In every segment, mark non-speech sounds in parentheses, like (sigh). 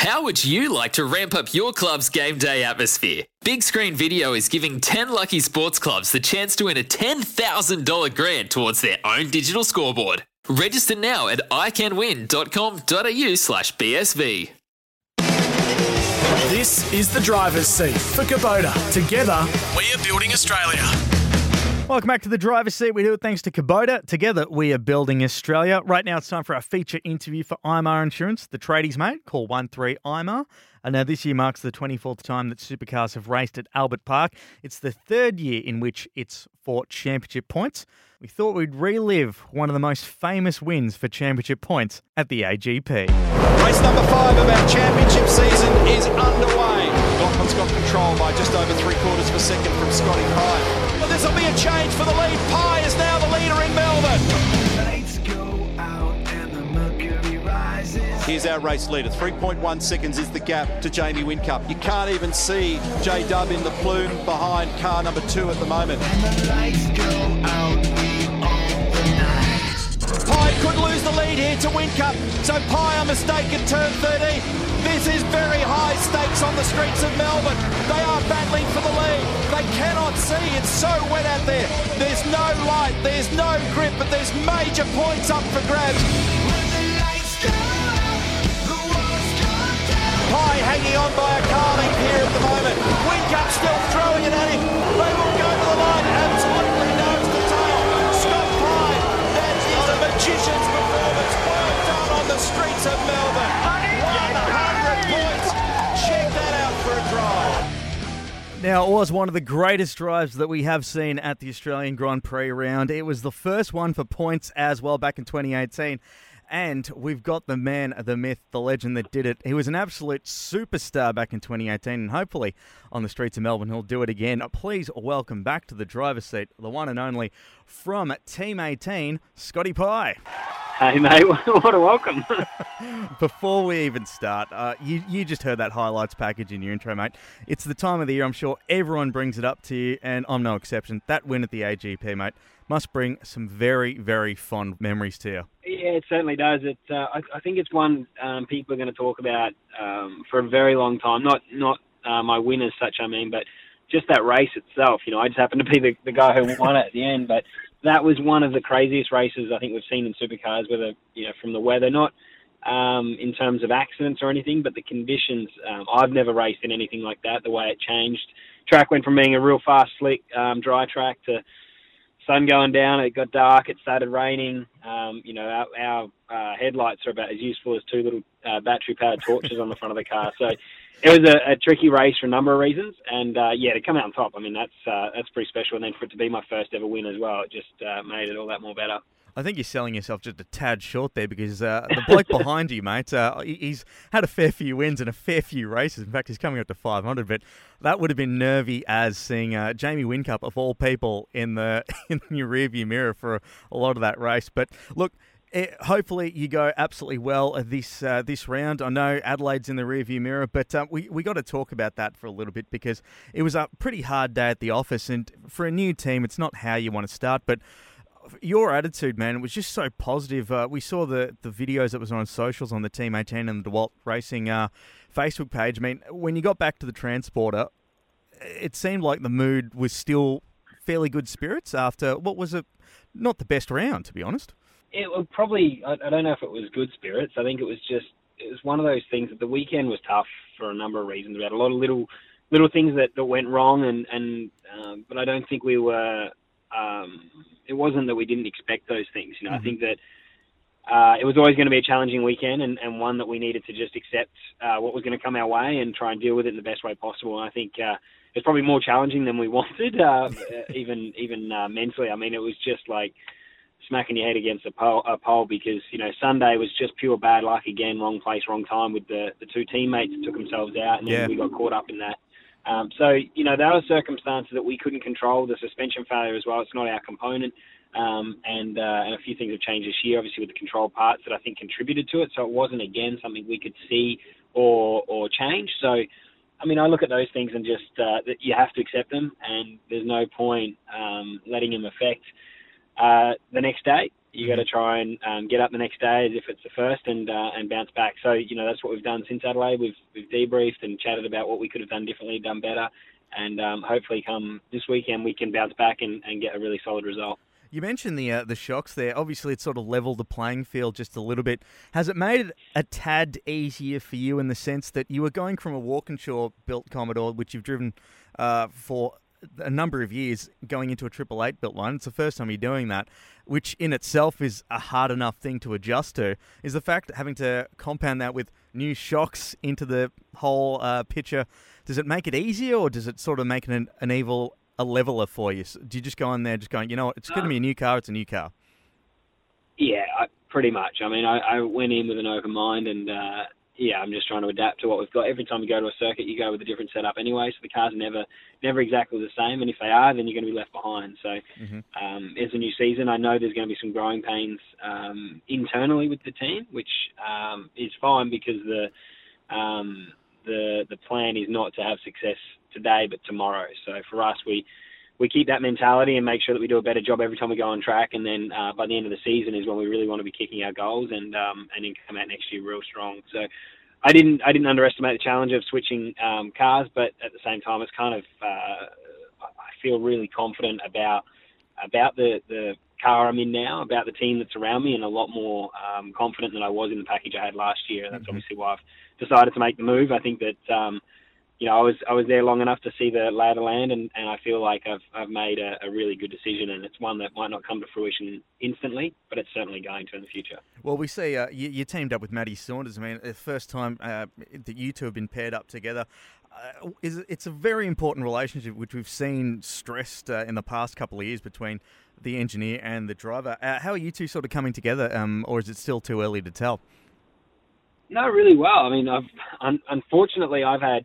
How would you like to ramp up your club's game day atmosphere? Big Screen Video is giving 10 lucky sports clubs the chance to win a $10,000 grant towards their own digital scoreboard. Register now at iCanWin.com.au slash BSV. This is the driver's seat for Kubota. Together, we are building Australia. Welcome back to the driver's seat. We do it thanks to Kubota. Together, we are building Australia. Right now, it's time for our feature interview for IMAR Insurance, the tradies mate. Call 13 IMAR. And now, this year marks the 24th time that supercars have raced at Albert Park. It's the third year in which it's fought championship points. We thought we'd relive one of the most famous wins for championship points at the AGP. Race number five of our championship season is underway. Lachlan's got control by just over three quarters of a second from Scotty Pye. Well, this will be a change for the lead. Pye is now the leader in Melbourne. Here's our race leader. 3.1 seconds is the gap to Jamie Whincup. You can't even see J Dub in the plume behind car number two at the moment. Pye could lose the lead here to Whincup. So Pye a mistake at turn 13. This is very high stakes on the streets of Melbourne. They are battling for the lead. They cannot see. It's so wet out there. There's no light. There's no grip, but there's major points up for grabs. Pye hanging on by a car length here at the moment. Whincup still throwing it at him. They will go to the line. Absolutely nose to tail. Scott Pye. That's a magician's performance. Well done on the streets of Melbourne. Now, it was one of the greatest drives that we have seen at the Australian Grand Prix round. It was the first one for points as well back in 2018. And we've got the man, the myth, the legend that did it. He was an absolute superstar back in 2018, and hopefully on the streets of Melbourne, he'll do it again. Please welcome back to the driver's seat, the one and only from Team 18, Scotty Pye. Hey mate, (laughs) what a welcome. (laughs) (laughs) Before we even start, uh, you, you just heard that highlights package in your intro, mate. It's the time of the year, I'm sure everyone brings it up to you, and I'm no exception. That win at the AGP, mate, must bring some very, very fond memories to you. yeah, it certainly does. It, uh, I, I think it's one um, people are going to talk about um, for a very long time. Not not uh, my win as such, I mean, but just that race itself. You know, I just happened to be the, the guy who won it at the end, but that was one of the craziest races I think we've seen in supercars. Whether you know from the weather, not um, in terms of accidents or anything, but the conditions. Um, I've never raced in anything like that. The way it changed, track went from being a real fast, slick, um, dry track to sun going down. It got dark. It started raining. Um, you know, our, our uh, headlights are about as useful as two little uh, battery-powered torches on the front of the car. So it was a, a tricky race for a number of reasons. And uh, yeah, to come out on top, I mean, that's uh, that's pretty special. And then for it to be my first ever win as well, it just uh, made it all that more better. I think you're selling yourself just a tad short there because uh, the bloke (laughs) behind you, mate, uh, he's had a fair few wins and a fair few races. In fact, he's coming up to 500. But that would have been nervy as seeing uh, Jamie Whincup of all people in the (laughs) in your rearview mirror for a, a lot of that race. But look. Eh, hopefully you go absolutely well this uh, this round. I know Adelaide's in the rearview mirror, but uh, we we got to talk about that for a little bit because it was a pretty hard day at the office, and for a new team, it's not how you want to start, but your attitude, man, was just so positive. Uh, we saw the, the videos that was on socials on the Team 18 and the DeWalt Racing uh, Facebook page. I mean, when you got back to the transporter, it seemed like the mood was still fairly good spirits after what was a not the best round, to be honest. It was probably. I, I don't know if it was good spirits. I think it was just. It was one of those things that the weekend was tough for a number of reasons. We had a lot of little little things that, that went wrong, and and um, but I don't think we were. Um, it wasn't that we didn't expect those things. You know, I think that uh, it was always going to be a challenging weekend and, and one that we needed to just accept uh, what was going to come our way and try and deal with it in the best way possible. And I think uh, it's probably more challenging than we (laughs) wanted, uh, even even uh, mentally. I mean, it was just like smacking your head against a pole, a pole because you know Sunday was just pure bad luck again, wrong place, wrong time with the the two teammates that took themselves out, and then Yeah. we got caught up in that. Um, so you know there were circumstances that we couldn't control. The suspension failure as well; it's not our component, um, and uh, and a few things have changed this year, obviously with the control parts that I think contributed to it. So it wasn't again something we could see or or change. So. I mean, I look at those things and just uh, that you have to accept them, and there's no point um, letting them affect uh, the next day. You got to try and um, get up the next day as if it's the first and uh, and bounce back. So you know that's what we've done since Adelaide. We've we've debriefed and chatted about what we could have done differently, done better, and um, hopefully come this weekend we can bounce back and, and get a really solid result. You mentioned the uh, the shocks there. Obviously, it's sort of leveled the playing field just a little bit. Has it made it a tad easier for you in the sense that you were going from a Walkinshaw built Commodore, which you've driven uh, for a number of years, going into a Triple Eight built line? It's the first time you're doing that, which in itself is a hard enough thing to adjust to. Is the fact having to compound that with new shocks into the whole uh, picture? Does it make it easier, or does it sort of make an, an evil a leveler for you? Do you just go in there, just going, you know what, it's going to be a new car, it's a new car? Yeah, I, pretty much. I mean, I, I went in with an open mind, and uh, yeah, I'm just trying to adapt to what we've got. Every time you go to a circuit, you go with a different setup anyway, so the cars are never never exactly the same. And if they are, then you're going to be left behind. So um, it's a new season. I know there's going to be some growing pains um, internally with the team, which um, is fine because the um, the the plan is not to have success today, but tomorrow. So for us, we we keep that mentality and make sure that we do a better job every time we go on track. And then uh, by the end of the season is when we really want to be kicking our goals and um, and then come out next year real strong. So I didn't I didn't underestimate the challenge of switching um, cars, but at the same time, it's kind of uh, I feel really confident about about the the car I'm in now, about the team that's around me, and a lot more um, confident than I was in the package I had last year. And that's obviously why I've decided to make the move. I think that um, you know I was I was there long enough to see the lay of the land, and, and I feel like I've I've made a, a really good decision, and it's one that might not come to fruition instantly, but it's certainly going to in the future. Well, we see uh, you, you teamed up with Matty Saunders. I mean, the first time uh, that you two have been paired up together. Uh, is it's a very important relationship, which we've seen stressed uh, in the past couple of years between the engineer and the driver. Uh, how are you two sort of coming together, um, or is it still too early to tell? No, really well. I mean, I've un- unfortunately I've had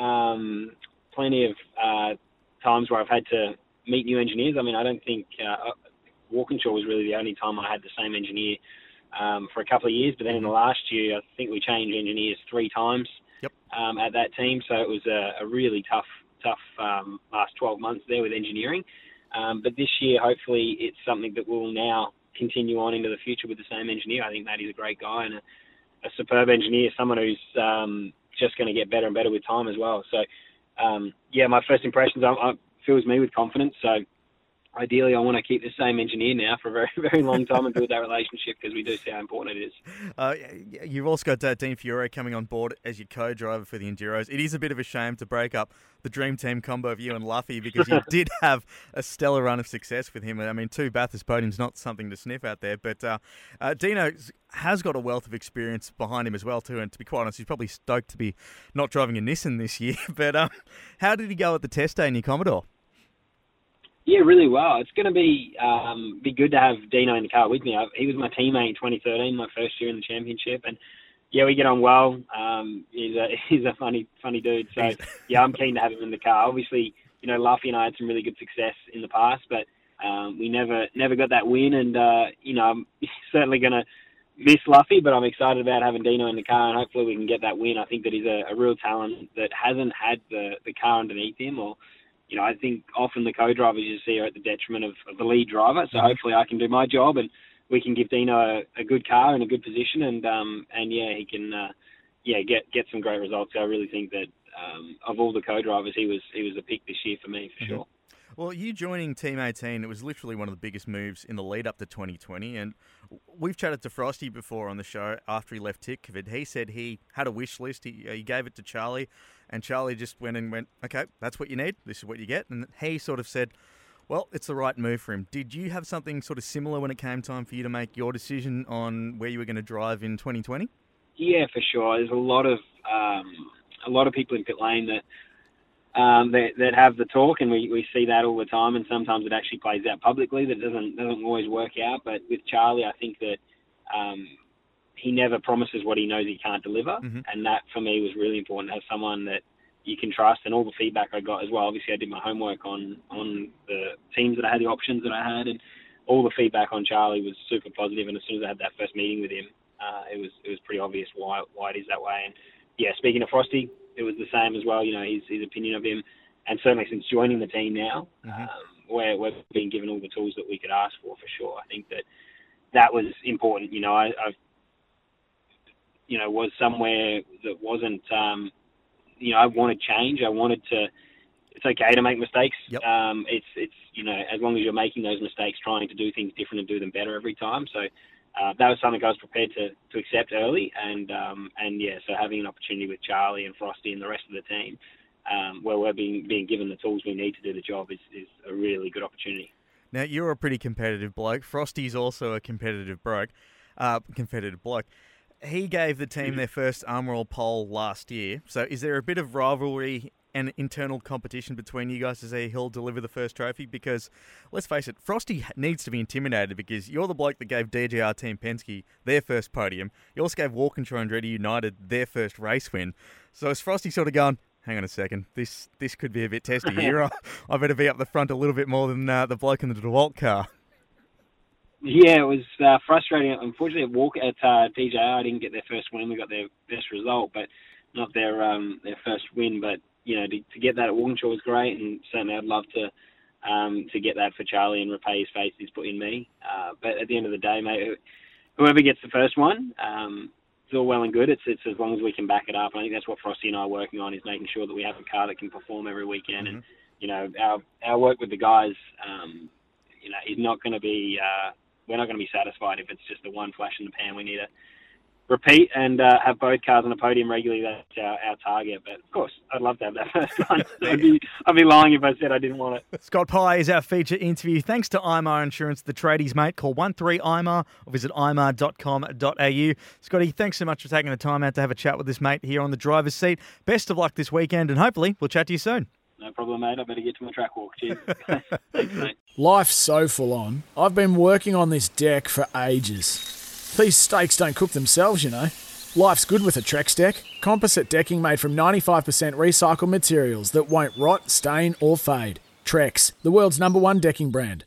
um, plenty of uh, times where I've had to meet new engineers. I mean, I don't think uh, Walkinshaw was really the only time I had the same engineer um, for a couple of years. But then in the last year, I think we changed engineers three times Yep. um, at that team. So it was a, a really tough, tough um, last 12 months there with engineering. Um, but this year, hopefully, it's something that will now continue on into the future with the same engineer. I think Matty's a great guy and a, a superb engineer, someone who's um, just going to get better and better with time as well. So, um, yeah, my first impressions I, I, fills me with confidence. So, ideally, I want to keep the same engineer now for a very, (laughs) very long time and build that relationship because we do see how important it is. (laughs) Uh, you've also got uh, Dean Fiore coming on board as your co-driver for the Enduros. It is a bit of a shame to break up the dream team combo of you and Luffy because you (laughs) did have a stellar run of success with him. I mean, two Bathurst podiums not something to sniff out there, but uh, uh, Dino has got a wealth of experience behind him as well too. And to be quite honest, he's probably stoked to be not driving a Nissan this year. But um, how did he go at the test day in your Commodore? Yeah, really well. It's going to be um, be good to have Dino in the car with me. I, he was my teammate in 2013, my first year in the championship, and yeah, we get on well. Um, he's a (laughs) he's a funny funny dude. So yeah, I'm keen to have him in the car. Obviously, you know, Luffy and I had some really good success in the past, but um, we never never got that win. And uh, you know, I'm (laughs) certainly going to miss Luffy, but I'm excited about having Dino in the car, and hopefully we can get that win. I think that he's a, a real talent that hasn't had the the car underneath him or you know, I think often the co-drivers you see are at the detriment of, of the lead driver. So hopefully I can do my job and we can give Dino a, a good car in a good position and um and yeah he can uh, yeah get get some great results. I really think that um, of all the co-drivers he was he was a pick this year for me for sure. Well, you joining Team 18, it was literally one of the biggest moves in the lead up to 2020. And we've chatted to Frosty before on the show after he left Tickford. He said he had a wish list. He, he gave it to Charlie, and Charlie just went and went, okay, that's what you need. This is what you get. And he sort of said, well, it's the right move for him. Did you have something sort of similar when it came time for you to make your decision on where you were going to drive in 2020? Yeah, for sure. There's a lot of um, a lot of people in pit lane that um, that, that have the talk, and we, we see that all the time. And sometimes it actually plays out publicly. That doesn't doesn't always work out. But with Charlie, I think that um, he never promises what he knows he can't deliver, Mhm. and that for me was really important to have someone that you can trust. And all the feedback I got as well. Obviously, I did my homework on on the teams that I had, the options that I had, and all the feedback on Charlie was super positive. And as soon as I had that first meeting with him, uh, it was it was pretty obvious why why it is that way. And yeah, speaking of Frosty, it was the same as well. You know, his his opinion of him, and certainly since joining the team now, um, where we've been given all the tools that we could ask for for sure. I think that that was important. You know, I, I've you know was somewhere that wasn't. Um, you know, I wanted change. I wanted to. It's okay to make mistakes. Yep. Um, it's it's you know as long as you're making those mistakes, trying to do things different and do them better every time. So uh, that was something I was prepared to, to accept early, and um, and yeah, so having an opportunity with Charlie and Frosty and the rest of the team, um, where we're being being given the tools we need to do the job, is, is a really good opportunity. Now you're a pretty competitive bloke. Frosty's also a competitive bloke. Uh, competitive bloke. He gave the team their first Armor All pole last year. So is there a bit of rivalry and internal competition between you guys to see who'll deliver the first trophy? Because let's face it, Frosty needs to be intimidated because you're the bloke that gave DJR Team Penske their first podium. You also gave Walkinshaw and Andretti United their first race win. So is Frosty sort of going? Hang on a second. This this could be a bit testy here. (laughs) I, I better be up the front a little bit more than uh, the bloke in the DeWalt car. Yeah, it was uh, frustrating. Unfortunately, at Walk at uh, DJR, I didn't get their first win. We got their best result, but not their um, their first win. But you know, to, to get that at Walkinshaw was great, and certainly I'd love to um, to get that for Charlie and repay his faith he's put in me. Uh, but at the end of the day, mate, whoever gets the first one, um, it's all well and good. It's it's as long as we can back it up. And I think that's what Frosty and I are working on is making sure that we have a car that can perform every weekend. And you know, our our work with the guys, um, you know, is not going to be. Uh, we're not going to be satisfied if it's just the one flash in the pan. We need to repeat and uh, have both cars on the podium regularly. That's our, our target. But of course, I'd love to have that (laughs) first one. I'd be I'd be lying if I said I didn't want it. Scott Pye is our feature interview. Thanks to IMAR Insurance, the tradies, mate. Call 13IMAR or visit imar.com.au. Scotty, thanks so much for taking the time out to have a chat with this mate here on the driver's seat. Best of luck this weekend, and hopefully we'll chat to you soon. No problem, mate. I better get to my track walk. Cheers. (laughs) Thanks, mate. Life's so full on. I've been working on this deck for ages. These steaks don't cook themselves, you know. Life's good with a Trex deck. Composite decking made from 95% recycled materials that won't rot, stain, or fade. Trex, the world's number one decking brand.